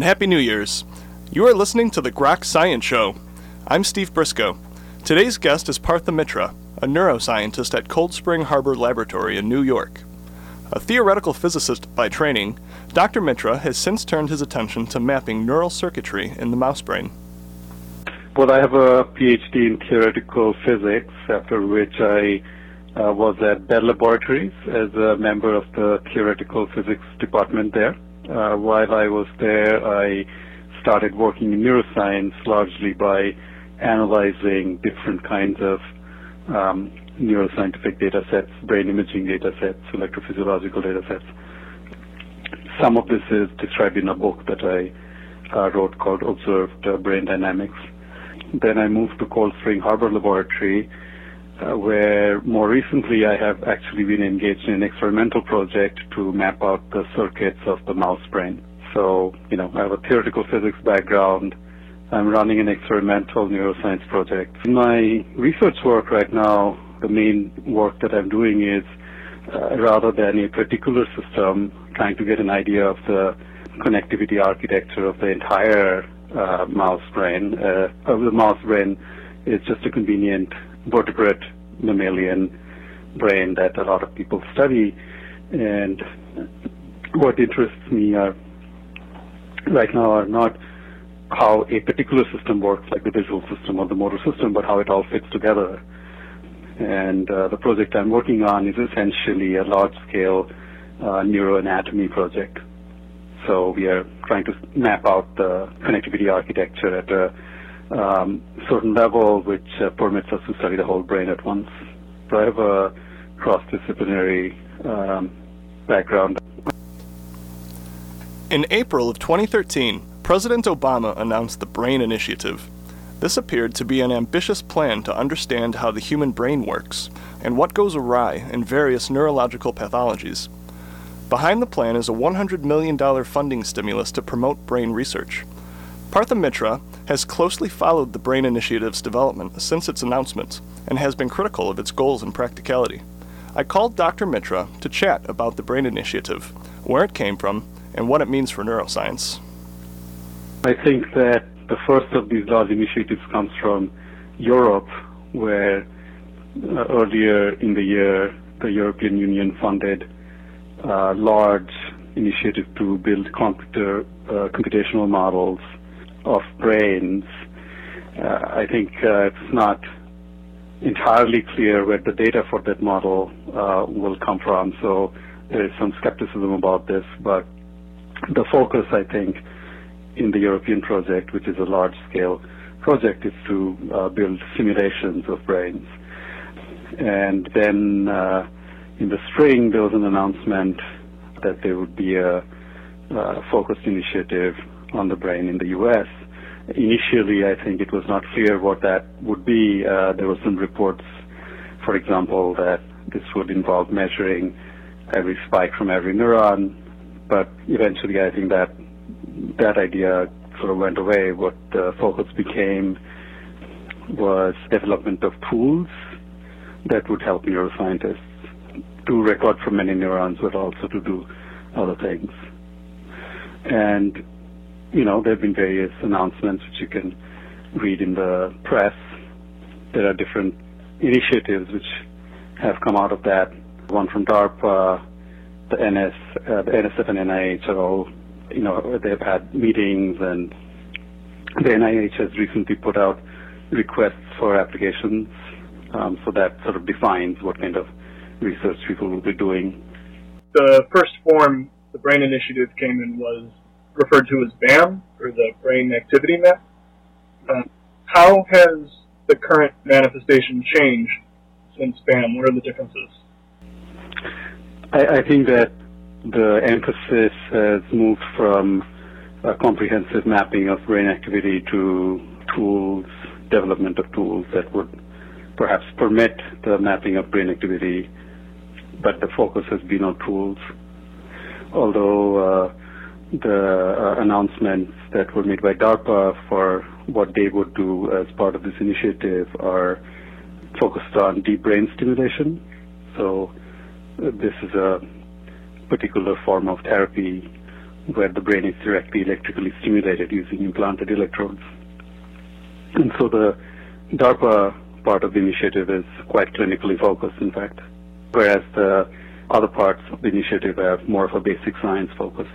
And Happy New Year's. You are listening to the Grok Science Show. I'm Steve Briscoe. Today's guest is Partha Mitra, a neuroscientist at Cold Spring Harbor Laboratory in New York. A theoretical physicist by training, Dr. Mitra has since turned his attention to mapping neural circuitry in the mouse brain. Well, I have a PhD in theoretical physics, after which I uh, was at Bell Laboratories as a member of the theoretical physics department there. Uh, while I was there, I started working in neuroscience largely by analyzing different kinds of um, neuroscientific data sets, brain imaging data sets, electrophysiological data sets. Some of this is described in a book that I uh, wrote called Observed uh, Brain Dynamics. Then I moved to Cold Spring Harbor Laboratory, uh, where more recently I have actually been engaged in an experimental project to map out the circuits of the mouse brain. So, you know, I have a theoretical physics background. I'm running an experimental neuroscience project. In my research work right now, the main work that I'm doing is uh, rather than a particular system, trying to get an idea of the connectivity architecture of the entire uh, mouse brain. Uh, the mouse brain is just a convenient vertebrate mammalian brain that a lot of people study. And what interests me are right now are not how a particular system works, like the visual system or the motor system, but how it all fits together. And uh, the project I'm working on is essentially a large-scale uh, neuroanatomy project. So we are trying to map out the connectivity architecture at a um, certain level, which uh, permits us to study the whole brain at once. So I have a cross-disciplinary um, background. In April of 2013, President Obama announced the BRAIN Initiative. This appeared to be an ambitious plan to understand how the human brain works and what goes awry in various neurological pathologies. Behind the plan is a $100 million funding stimulus to promote brain research. Partha Mitra has closely followed the BRAIN Initiative's development since its announcement and has been critical of its goals and practicality. I called Dr. Mitra to chat about the BRAIN Initiative, where it came from, and what it means for neuroscience. I think that the first of these large initiatives comes from Europe, where uh, earlier in the year the European Union funded a large initiative to build computer uh, computational models of brains, uh, I think uh, it's not entirely clear where the data for that model uh, will come from. So there is some skepticism about this, but the focus, I think, in the European project, which is a large-scale project, is to uh, build simulations of brains. And then uh, in the spring, there was an announcement that there would be a, a focused initiative on the brain in the U.S. Initially, I think it was not clear what that would be. Uh, there were some reports, for example, that this would involve measuring every spike from every neuron, but eventually I think that that idea sort of went away. What the focus became was development of tools that would help neuroscientists to record from many neurons, but also to do other things. And you know, there have been various announcements which you can read in the press. There are different initiatives which have come out of that. One from DARPA, the NS, uh, the NSF and NIH are all, you know, they've had meetings and the NIH has recently put out requests for applications. Um, so that sort of defines what kind of research people will be doing. The first form the BRAIN Initiative came in was referred to as BAM, or the Brain Activity Map. Uh, how has the current manifestation changed since BAM? What are the differences? I, I think that the emphasis has moved from a comprehensive mapping of brain activity to tools, development of tools that would perhaps permit the mapping of brain activity, but the focus has been on tools. Although uh, the uh, announcements that were made by DARPA for what they would do as part of this initiative are focused on deep brain stimulation. So uh, this is a particular form of therapy where the brain is directly electrically stimulated using implanted electrodes. And so the DARPA part of the initiative is quite clinically focused, in fact, whereas the other parts of the initiative have more of a basic science focus.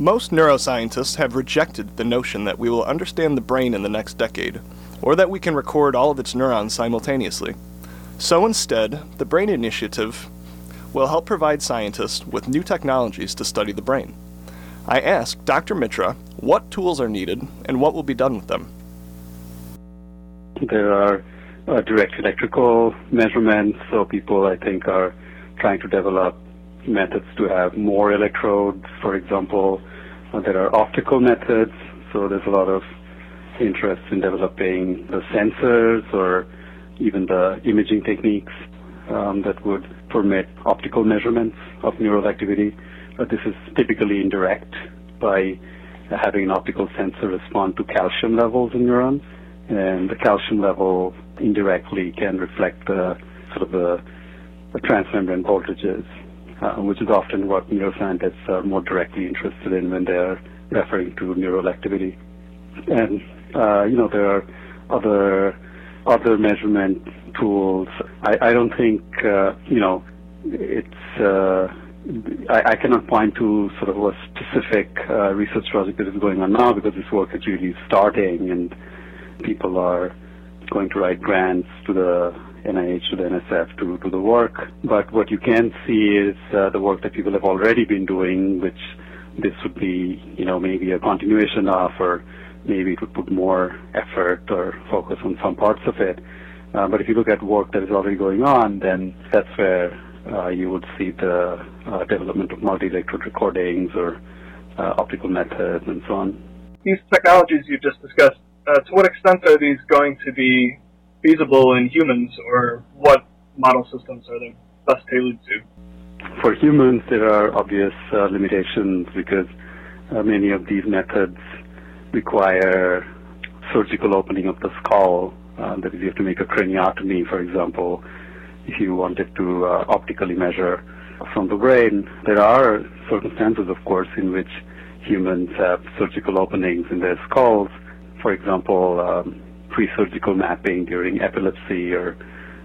Most neuroscientists have rejected the notion that we will understand the brain in the next decade, or that we can record all of its neurons simultaneously. So instead, the Brain Initiative will help provide scientists with new technologies to study the brain. I asked Dr. Mitra what tools are needed and what will be done with them. There are uh, direct electrical measurements, so people, I think, are trying to develop methods to have more electrodes. For example, there are optical methods, so there's a lot of interest in developing the sensors or even the imaging techniques um, that would permit optical measurements of neural activity. But this is typically indirect by having an optical sensor respond to calcium levels in neurons, and the calcium level indirectly can reflect the sort of the, the transmembrane voltages which is often what neuroscientists are more directly interested in when they're referring to neural activity. And uh, you know there are other other measurement tools. I, I don't think uh, you know it's. Uh, I, I, cannot point to sort of a specific uh, research project that is going on now because this work is really starting and people are going to write grants to the NIH to the NSF to do the work. But what you can see is uh, the work that people have already been doing, which this would be, you know, maybe a continuation of, or maybe it would put more effort or focus on some parts of it. Uh, but if you look at work that is already going on, then that's where uh, you would see the uh, development of multi-electrode recordings or uh, optical methods and so on. These technologies you just discussed, uh, to what extent are these going to be feasible in humans, or what model systems are they best tailored to? For humans, there are obvious uh, limitations because uh, many of these methods require surgical opening of the skull. Uh, that is, you have to make a craniotomy, for example, if you wanted to uh, optically measure from the brain. There are circumstances, of course, in which humans have surgical openings in their skulls. For example, um, pre-surgical mapping during epilepsy or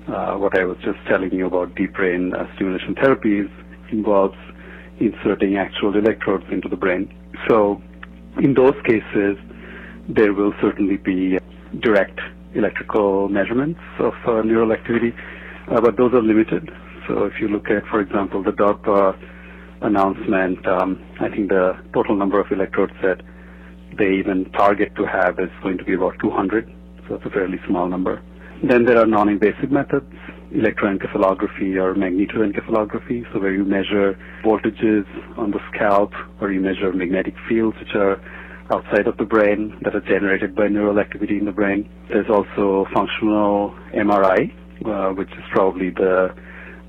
uh, what I was just telling you about deep brain uh, stimulation therapies involves inserting actual electrodes into the brain. So in those cases, there will certainly be direct electrical measurements of uh, neural activity, uh, but those are limited. So if you look at, for example, the DARPA announcement, um, I think the total number of electrodes that they even target to have is going to be about 200 so it's a fairly small number. Then there are non-invasive methods, electroencephalography or magnetoencephalography, so where you measure voltages on the scalp or you measure magnetic fields which are outside of the brain that are generated by neural activity in the brain. There's also functional MRI, uh, which is probably the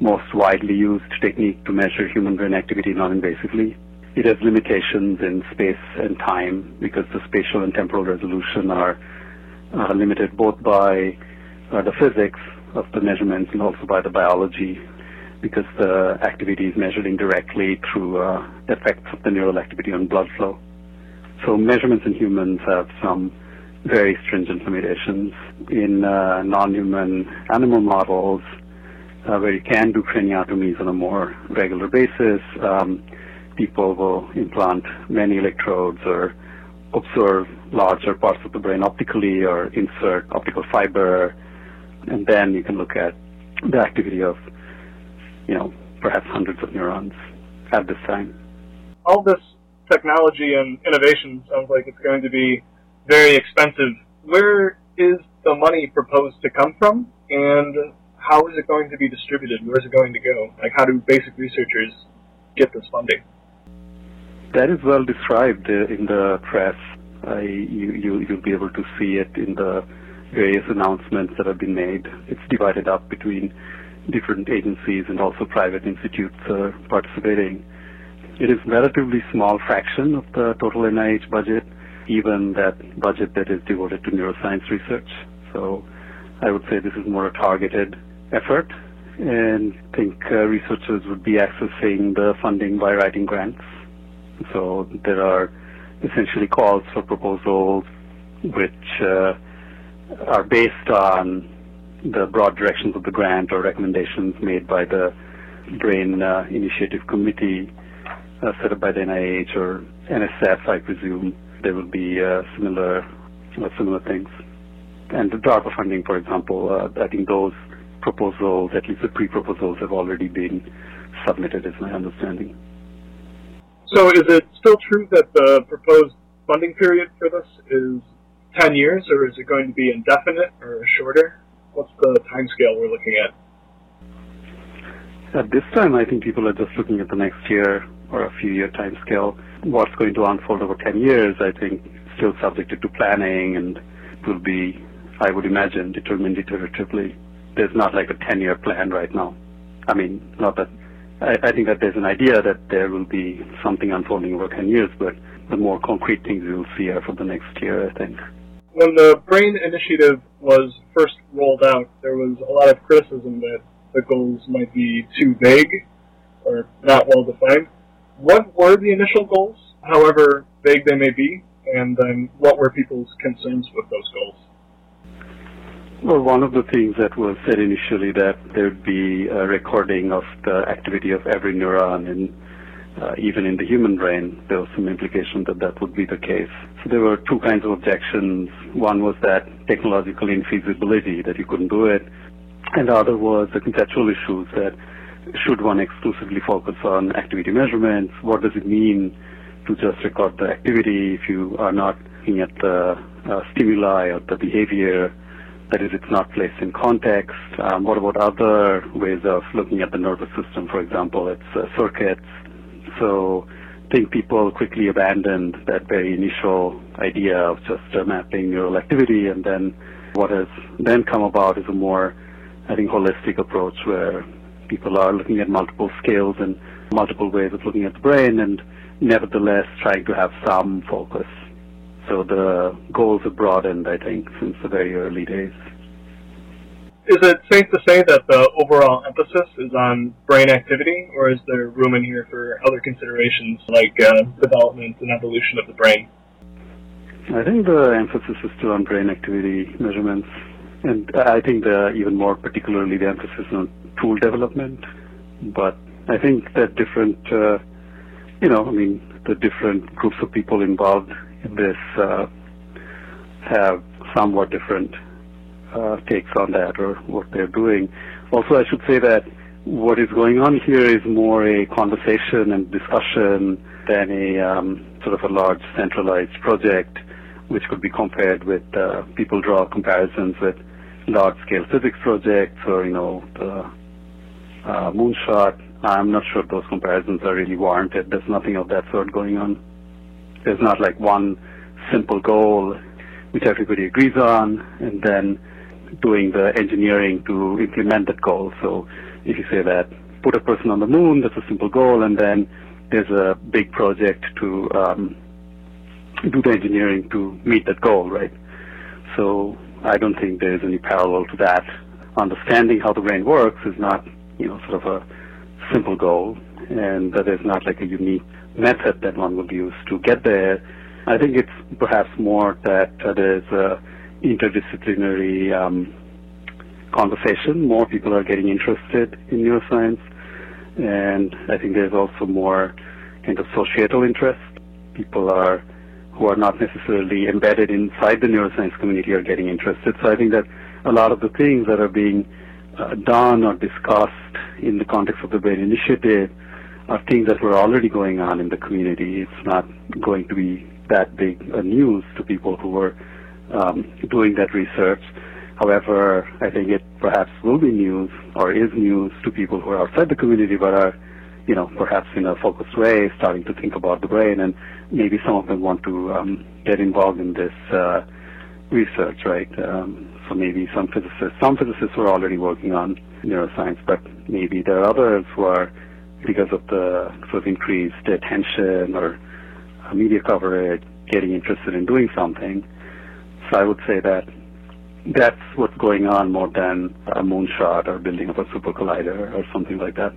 most widely used technique to measure human brain activity non-invasively. It has limitations in space and time because the spatial and temporal resolution are uh, limited both by uh, the physics of the measurements and also by the biology because the activity is measured indirectly through uh, effects of the neural activity on blood flow. So measurements in humans have some very stringent limitations. In uh, non-human animal models, uh, where you can do craniotomies on a more regular basis, um, people will implant many electrodes or observe larger parts of the brain optically or insert optical fiber, and then you can look at the activity of, you know, perhaps hundreds of neurons at this time. All this technology and innovation sounds like it's going to be very expensive. Where is the money proposed to come from, and how is it going to be distributed? Where is it going to go? Like, how do basic researchers get this funding? That is well described uh, in the press. I, you, you, you'll be able to see it in the various announcements that have been made. It's divided up between different agencies and also private institutes uh, participating. It is a relatively small fraction of the total NIH budget, even that budget that is devoted to neuroscience research. So I would say this is more a targeted effort, and think uh, researchers would be accessing the funding by writing grants So there are essentially calls for proposals which uh, are based on the broad directions of the grant or recommendations made by the Brain uh, Initiative Committee uh, set up by the NIH or NSF, I presume. There will be uh, similar uh, similar things. And the DARPA funding, for example, uh, I think those proposals, at least the pre-proposals, have already been submitted, is my understanding. So is it still true that the proposed funding period for this is 10 years, or is it going to be indefinite or shorter? What's the time scale we're looking at? At this time, I think people are just looking at the next year or a few year time scale. What's going to unfold over 10 years, I think, still subjected to planning and will be, I would imagine, determined iteratively. There's not like a 10 year plan right now. I mean, not that, I, I think that there's an idea that there will be something unfolding over 10 years, but the more concrete things we will see are for the next year, I think. When the BRAIN initiative was first rolled out, there was a lot of criticism that the goals might be too vague or not well defined. What were the initial goals, however vague they may be, and then what were people's concerns with those goals? Well, one of the things that was said initially that there'd be a recording of the activity of every neuron in uh, even in the human brain, there was some implication that that would be the case. So there were two kinds of objections. One was that technological infeasibility, that you couldn't do it. And the other was the conceptual issues that should one exclusively focus on activity measurements? What does it mean to just record the activity if you are not looking at the uh, stimuli or the behavior? That is, it's not placed in context. Um, what about other ways of looking at the nervous system? For example, it's uh, circuits so I think people quickly abandoned that very initial idea of just uh, mapping neural activity, and then what has then come about is a more, I think, holistic approach where people are looking at multiple scales and multiple ways of looking at the brain, and nevertheless trying to have some focus. So the goals have broadened, I think, since the very early days. Is it safe to say that the overall emphasis is on brain activity, or is there room in here for other considerations like uh, development and evolution of the brain? I think the emphasis is still on brain activity measurements, and I think the, even more particularly the emphasis on tool development. But I think that different, uh, you know, I mean, the different groups of people involved in this uh, have somewhat different uh, takes on that or what they're doing. Also, I should say that what is going on here is more a conversation and discussion than a um, sort of a large centralized project, which could be compared with uh, people draw comparisons with large-scale physics projects or you know the uh, moonshot. I'm not sure those comparisons are really warranted. There's nothing of that sort going on. There's not like one simple goal which everybody agrees on, and then doing the engineering to implement that goal. So if you say that put a person on the moon, that's a simple goal, and then there's a big project to um, do the engineering to meet that goal, right? So I don't think there's any parallel to that. Understanding how the brain works is not, you know, sort of a simple goal, and that there's not like a unique method that one would use to get there. I think it's perhaps more that uh, there's a interdisciplinary um, conversation. More people are getting interested in neuroscience, and I think there's also more kind of societal interest. People are who are not necessarily embedded inside the neuroscience community are getting interested. So I think that a lot of the things that are being uh, done or discussed in the context of the Brain Initiative are things that were already going on in the community. It's not going to be that big news to people who were um, doing that research. However, I think it perhaps will be news or is news to people who are outside the community but are, you know, perhaps in a focused way starting to think about the brain and maybe some of them want to um, get involved in this uh, research, right? Um, so maybe some physicists, some physicists were already working on neuroscience, but maybe there are others who are, because of the sort of increased attention or uh, media coverage, getting interested in doing something. So I would say that that's what's going on more than a moonshot or building of a super collider or something like that.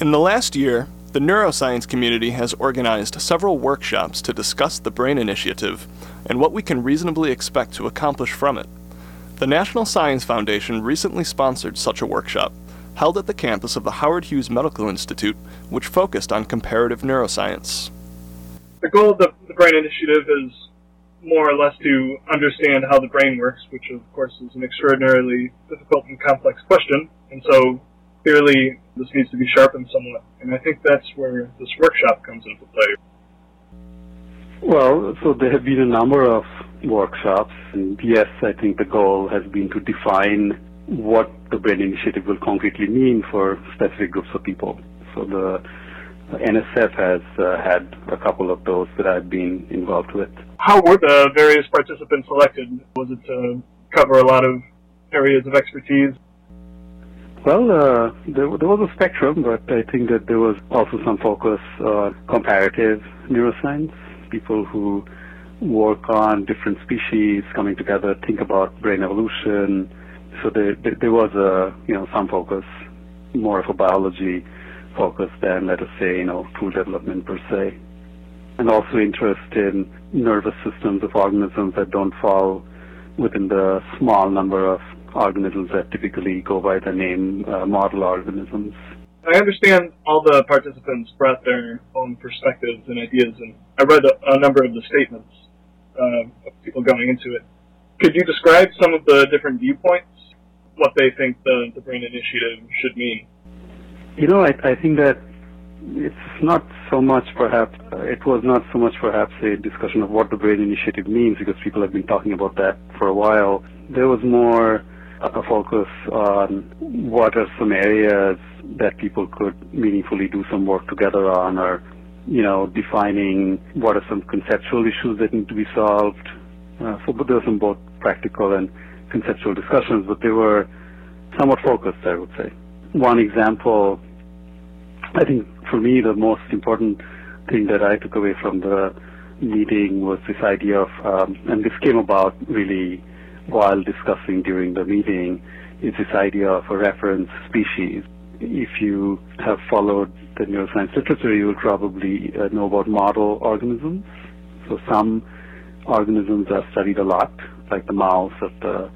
In the last year, The neuroscience community has organized several workshops to discuss the BRAIN Initiative and what we can reasonably expect to accomplish from it. The National Science Foundation recently sponsored such a workshop, held at the campus of the Howard Hughes Medical Institute, which focused on comparative neuroscience. The goal of the, the BRAIN Initiative is more or less to understand how the brain works, which of course is an extraordinarily difficult and complex question. And so clearly this needs to be sharpened somewhat. And I think that's where this workshop comes into play. Well, so there have been a number of workshops, and yes, I think the goal has been to define what the BRAIN Initiative will concretely mean for specific groups of people. So the NSF has uh, had a couple of those that I've been involved with. How were the various participants selected? Was it to cover a lot of areas of expertise? Well, uh, there, there, was a spectrum, but I think that there was also some focus on comparative neuroscience, people who work on different species coming together, think about brain evolution. So there, there, was a, you know, some focus, more of a biology focus than, let us say, you know, food development per se. And also interest in nervous systems of organisms that don't fall within the small number of organisms that typically go by the name uh, model organisms. I understand all the participants brought their own perspectives and ideas, and I read a, a number of the statements uh, of people going into it. Could you describe some of the different viewpoints, what they think the, the BRAIN Initiative should mean? You know, I, I think that it's not so much perhaps, it was not so much perhaps a discussion of what the BRAIN Initiative means because people have been talking about that for a while. There was more a focus on what are some areas that people could meaningfully do some work together on or, you know, defining what are some conceptual issues that need to be solved. Uh, so there were some both practical and conceptual discussions, but they were somewhat focused, I would say. One example, I think for me the most important thing that I took away from the meeting was this idea of, um, and this came about really while discussing during the meeting is this idea of a reference species. If you have followed the neuroscience literature, you will probably uh, know about model organisms. So some organisms are studied a lot, like the mouse or the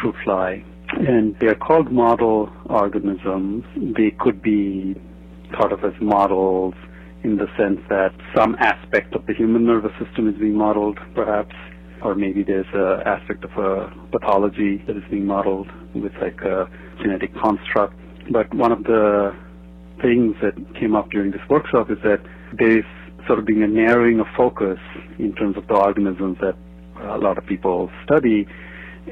fruit fly. And they're called model organisms. They could be thought of as models in the sense that some aspect of the human nervous system is being modeled, perhaps or maybe there's an aspect of a pathology that is being modeled with like a genetic construct. But one of the things that came up during this workshop is that there's sort of being a narrowing of focus in terms of the organisms that a lot of people study,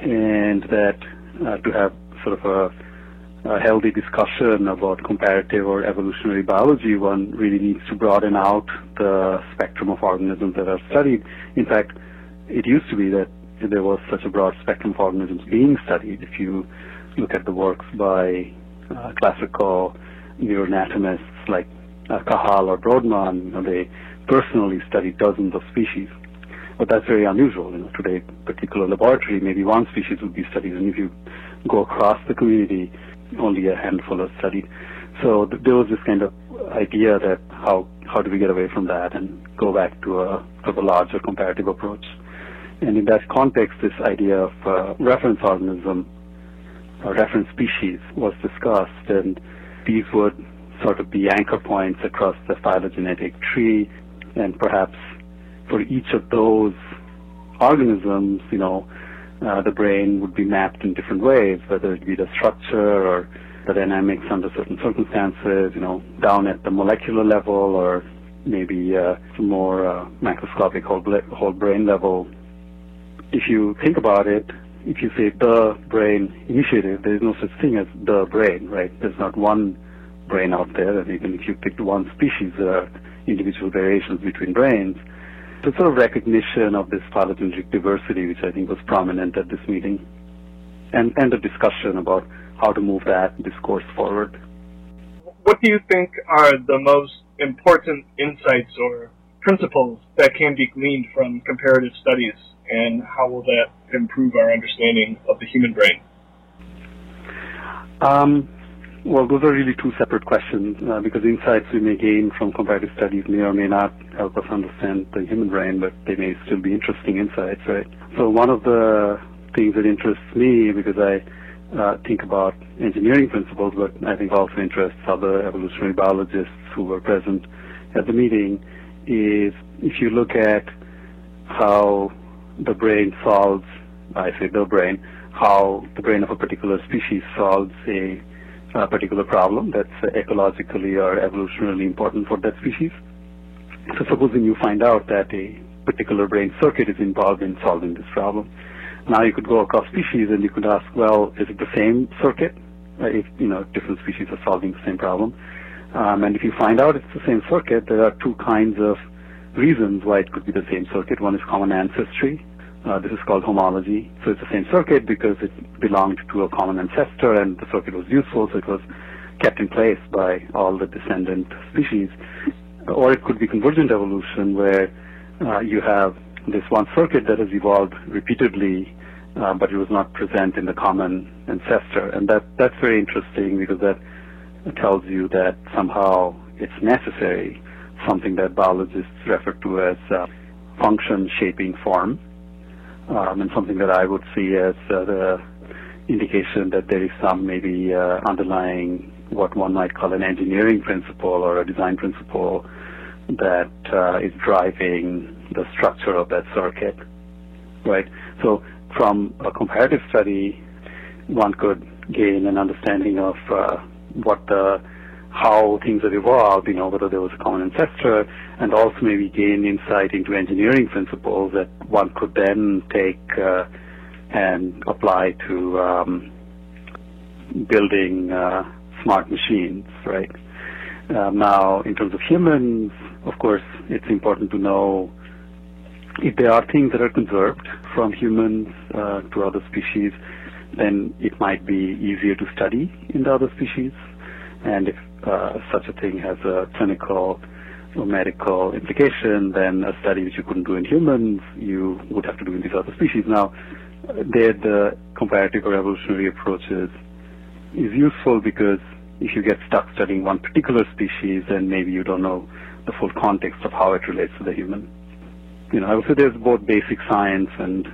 and that uh, to have sort of a, a healthy discussion about comparative or evolutionary biology, one really needs to broaden out the spectrum of organisms that are studied. In fact, it used to be that there was such a broad spectrum of organisms being studied. If you look at the works by uh, classical neuroanatomists like uh, Cajal or Brodmann, you know, they personally studied dozens of species. But that's very unusual. You know, today, particular laboratory, maybe one species would be studied, and if you go across the community, only a handful are studied. So th- there was this kind of idea that how how do we get away from that and go back to a sort of a larger comparative approach. And in that context, this idea of uh, reference organism, or reference species, was discussed, and these would sort of be anchor points across the phylogenetic tree, and perhaps for each of those organisms, you know, uh, the brain would be mapped in different ways, whether it be the structure or the dynamics under certain circumstances, you know, down at the molecular level or maybe uh, some more uh, macroscopic whole, whole brain level if you think about it, if you say the brain initiative, there is no such thing as the brain, right? There's not one brain out there, and even if you picked one species, there are individual variations between brains. So sort of recognition of this phylogenetic diversity, which I think was prominent at this meeting, and, and a discussion about how to move that discourse forward. What do you think are the most important insights or principles that can be gleaned from comparative studies and how will that improve our understanding of the human brain? Um, Well, those are really two separate questions uh, because insights we may gain from comparative studies may or may not help us understand the human brain, but they may still be interesting insights, right? So one of the things that interests me because I uh, think about engineering principles, but I think also interests other evolutionary biologists who were present at the meeting, is if you look at how the brain solves, I say the brain, how the brain of a particular species solves a a particular problem that's ecologically or evolutionarily important for that species. So supposing you find out that a particular brain circuit is involved in solving this problem, now you could go across species and you could ask, well, is it the same circuit? Uh, if you know different species are solving the same problem, um, and if you find out it's the same circuit, there are two kinds of reasons why it could be the same circuit. One is common ancestry, uh, this is called homology. So it's the same circuit because it belonged to a common ancestor and the circuit was useful, so it was kept in place by all the descendant species. Or it could be convergent evolution where uh, you have this one circuit that has evolved repeatedly, uh, but it was not present in the common ancestor. And that, that's very interesting because that tells you that somehow it's necessary, something that biologists refer to as function shaping form um, and something that I would see as uh, the indication that there is some maybe uh, underlying what one might call an engineering principle or a design principle that uh, is driving the structure of that circuit, right? So from a comparative study, one could gain an understanding of uh, what the how things have evolved, you know, whether there was a common ancestor, and also maybe gain insight into engineering principles that one could then take uh, and apply to um, building uh, smart machines, right? Uh, now, in terms of humans, of course, it's important to know if there are things that are conserved from humans uh, to other species, then it might be easier to study in the other species. And if uh, such a thing has a clinical medical implication, then a study which you couldn't do in humans, you would have to do in these other species. Now, there the comparative or evolutionary approach is, is useful because if you get stuck studying one particular species, then maybe you don't know the full context of how it relates to the human. You know, I would say there's both basic science and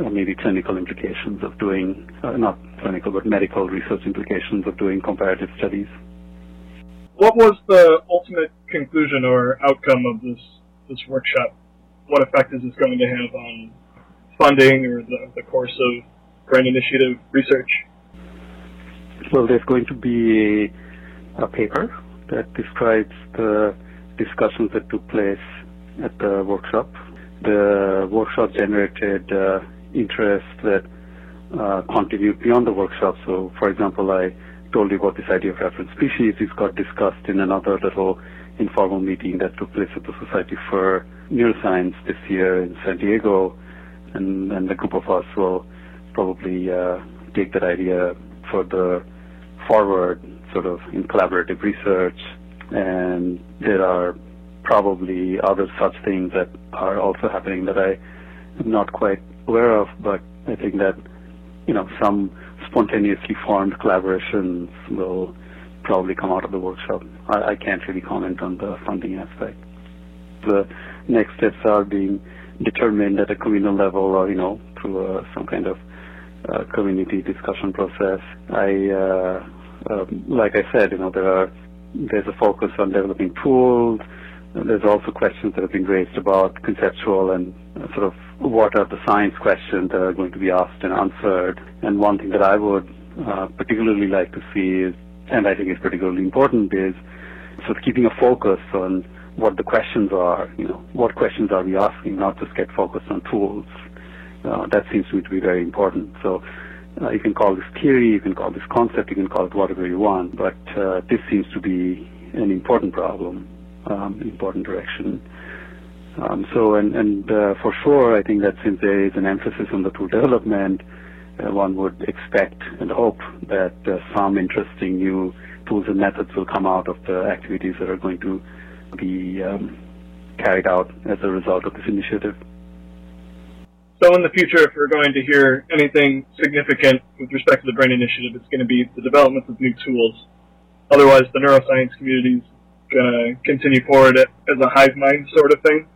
uh, maybe clinical implications of doing, uh, not clinical, but medical research implications of doing comparative studies what was the ultimate conclusion or outcome of this this workshop? What effect is this going to have on funding or the, the course of Brain Initiative research? Well, there's going to be a, a paper that describes the discussions that took place at the workshop. The workshop generated uh, interest that uh, continued beyond the workshop. So, for example, I told you about this idea of reference species. This got discussed in another little informal meeting that took place at the Society for Neuroscience this year in San Diego. And, and a group of us will probably uh, take that idea further forward, sort of in collaborative research. And there are probably other such things that are also happening that I am not quite aware of, but I think that, you know, some spontaneously formed collaborations will probably come out of the workshop. I, I can't really comment on the funding aspect. The next steps are being determined at a communal level or, you know, through uh, some kind of uh, community discussion process. I, uh, um, like I said, you know, there are, there's a focus on developing tools. There's also questions that have been raised about conceptual and uh, sort of what are the science questions that are going to be asked and answered. And one thing that I would uh, particularly like to see is, and I think is particularly important, is sort of keeping a focus on what the questions are. You know, what questions are we asking? Not just get focused on tools. Uh, that seems to me to be very important. So. Uh, you can call this theory, you can call this concept, you can call it whatever you want, but uh, this seems to be an important problem, um, important direction. Um, so, and, and uh, for sure, I think that since there is an emphasis on the tool development, uh, one would expect and hope that uh, some interesting new tools and methods will come out of the activities that are going to be um, carried out as a result of this initiative. So in the future, if we're going to hear anything significant with respect to the Brain Initiative, it's going to be the development of new tools. Otherwise, the neuroscience community is going to continue forward as a hive mind sort of thing.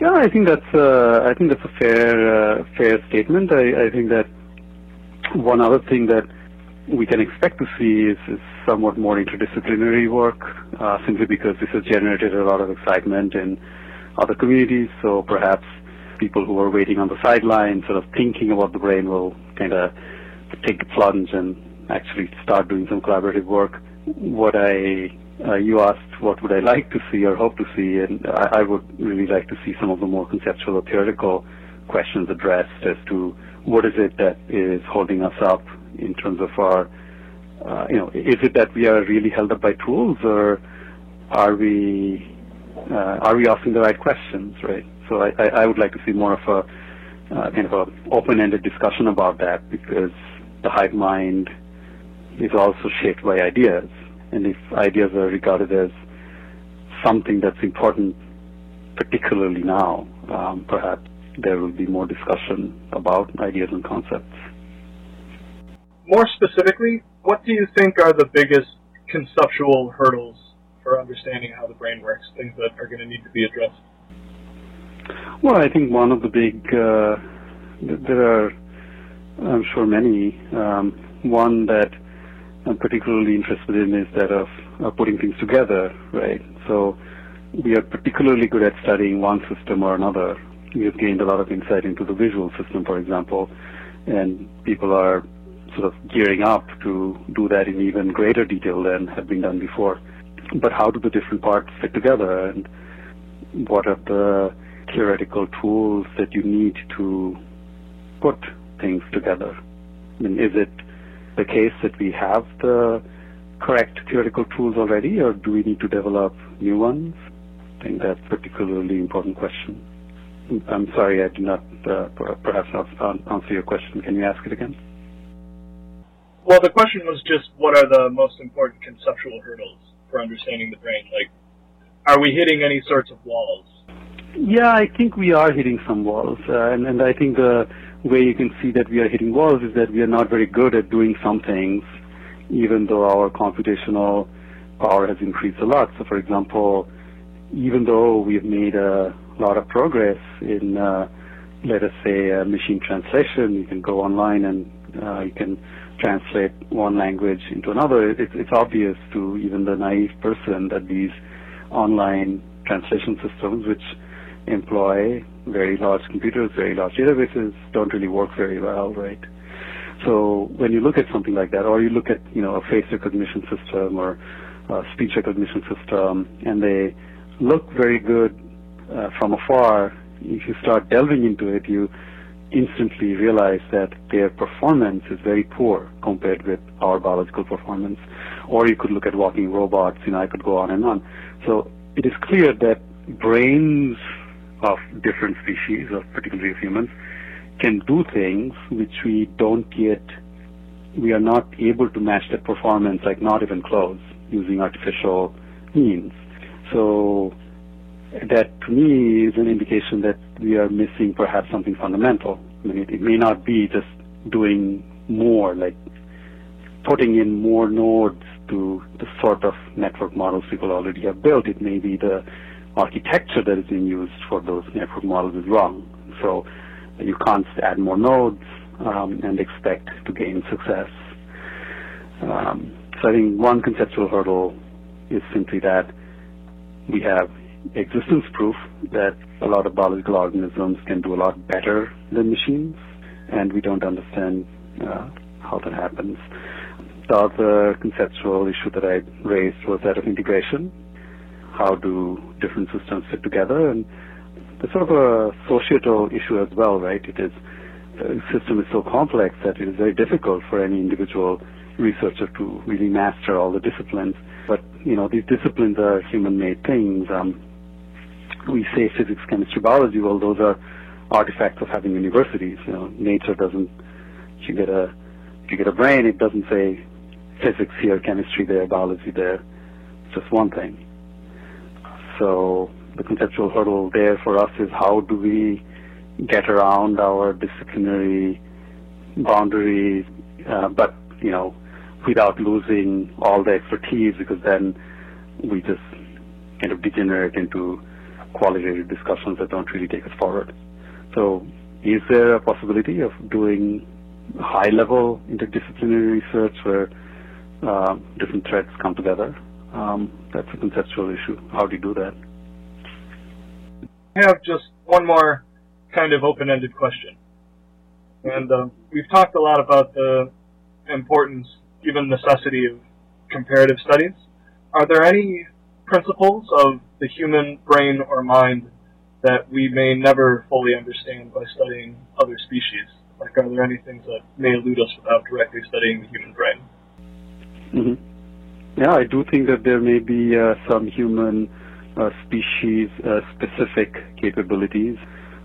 Yeah, I think that's uh, I think that's a fair uh, fair statement. I, I think that one other thing that we can expect to see is, is somewhat more interdisciplinary work, uh, simply because this has generated a lot of excitement in other communities. So perhaps people who are waiting on the sidelines, sort of thinking about the brain, will kind of take the plunge and actually start doing some collaborative work. What I uh, you asked what would I like to see or hope to see, and I, I would really like to see some of the more conceptual or theoretical questions addressed as to what is it that is holding us up in terms of our, uh, you know, is it that we are really held up by tools, or are we uh, are we asking the right questions, right? So I, I, I would like to see more of a uh, kind of a open-ended discussion about that because the hive mind is also shaped by ideas, and if ideas are regarded as something that's important, particularly now, um, perhaps there will be more discussion about ideas and concepts. More specifically, what do you think are the biggest conceptual hurdles for understanding how the brain works, things that are going to need to be addressed? Well, I think one of the big, uh, there are, I'm sure, many. Um, one that I'm particularly interested in is that of, of putting things together, right? So we are particularly good at studying one system or another. We have gained a lot of insight into the visual system, for example, and people are sort of gearing up to do that in even greater detail than had been done before. But how do the different parts fit together, and what are the theoretical tools that you need to put things together? I mean, is it the case that we have the correct theoretical tools already, or do we need to develop new ones? I think that's a particularly important question. I'm sorry, I did not uh, perhaps not answer your question. Can you ask it again? Well, the question was just what are the most important conceptual hurdles for understanding the brain? Like, are we hitting any sorts of walls? Yeah, I think we are hitting some walls, uh, and, and I think the way you can see that we are hitting walls is that we are not very good at doing some things, even though our computational power has increased a lot. So, for example, even though we've made a lot of progress in, uh, let us say, uh, machine translation, you can go online and uh, you can translate one language into another. It's, it's obvious to even the naive person that these online translation systems, which employ very large computers, very large databases, don't really work very well, right? So when you look at something like that, or you look at you know a face recognition system or a speech recognition system, and they look very good uh, from afar, if you start delving into it, you instantly realize that their performance is very poor compared with our biological performance. Or you could look at walking robots, you know, I could go on and on. So it is clear that brains of different species, of particularly of humans, can do things which we don't yet, we are not able to match that performance, like not even close, using artificial means. So that to me is an indication that we are missing perhaps something fundamental. I mean, it, it may not be just doing more, like putting in more nodes to the sort of network models people already have built. It may be the architecture that is being used for those network models is wrong. So you can't add more nodes um, and expect to gain success. Um, so I think one conceptual hurdle is simply that we have existence proof that a lot of biological organisms can do a lot better than machines, and we don't understand uh, how that happens. The other conceptual issue that I raised was that of integration. How do different systems fit together? And it's sort of a societal issue as well, right? It is the system is so complex that it is very difficult for any individual researcher to really master all the disciplines. But you know, these disciplines are human-made things. Um, we say physics, chemistry, biology, well, those are artifacts of having universities. You know, nature doesn't. You get a if you get a brain, it doesn't say physics here, chemistry there, biology there. It's just one thing. So the conceptual hurdle there for us is how do we get around our disciplinary boundaries, uh, but you know, without losing all the expertise, because then we just kind of degenerate into qualitative discussions that don't really take us forward. So, is there a possibility of doing high-level interdisciplinary research where uh, different threads come together? Um, that's a conceptual issue. How do you do that? I have just one more kind of open-ended question. And uh, we've talked a lot about the importance, even necessity of comparative studies. Are there any principles of the human brain or mind that we may never fully understand by studying other species? Like, are there any things that may elude us without directly studying the human brain? Mm-hmm. Yeah, I do think that there may be uh, some human uh, species uh, specific capabilities.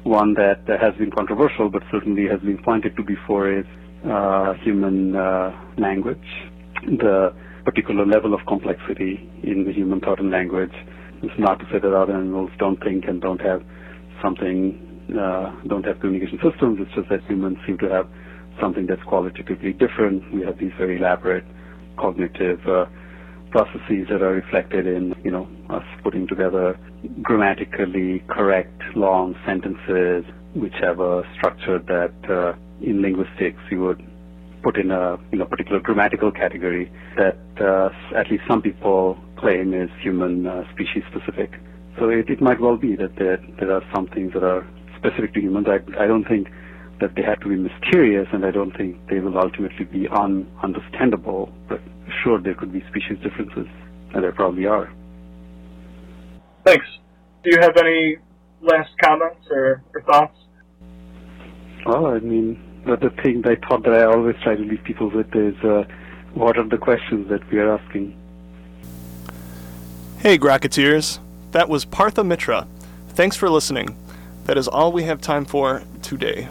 One that has been controversial, but certainly has been pointed to before, is uh, human uh, language. The particular level of complexity in the human thought and language. It's not to say that other animals don't think and don't have something, uh, don't have communication systems. It's just that humans seem to have something that's qualitatively different. We have these very elaborate cognitive uh, processes that are reflected in, you know, us putting together grammatically correct long sentences which have a structure that uh, in linguistics you would put in a you know particular grammatical category that uh, at least some people claim is human uh, species specific. So it, it might well be that there there are some things that are specific to humans. I I don't think that they have to be mysterious, and I don't think they will ultimately be ununderstandable. But sure, there could be species differences, and there probably are. Thanks. Do you have any last comments or, or thoughts? Well, I mean, the thing I thought that I always try to leave people with is uh, what are the questions that we are asking? Hey, Grokketeers. That was Partha Mitra. Thanks for listening. That is all we have time for today.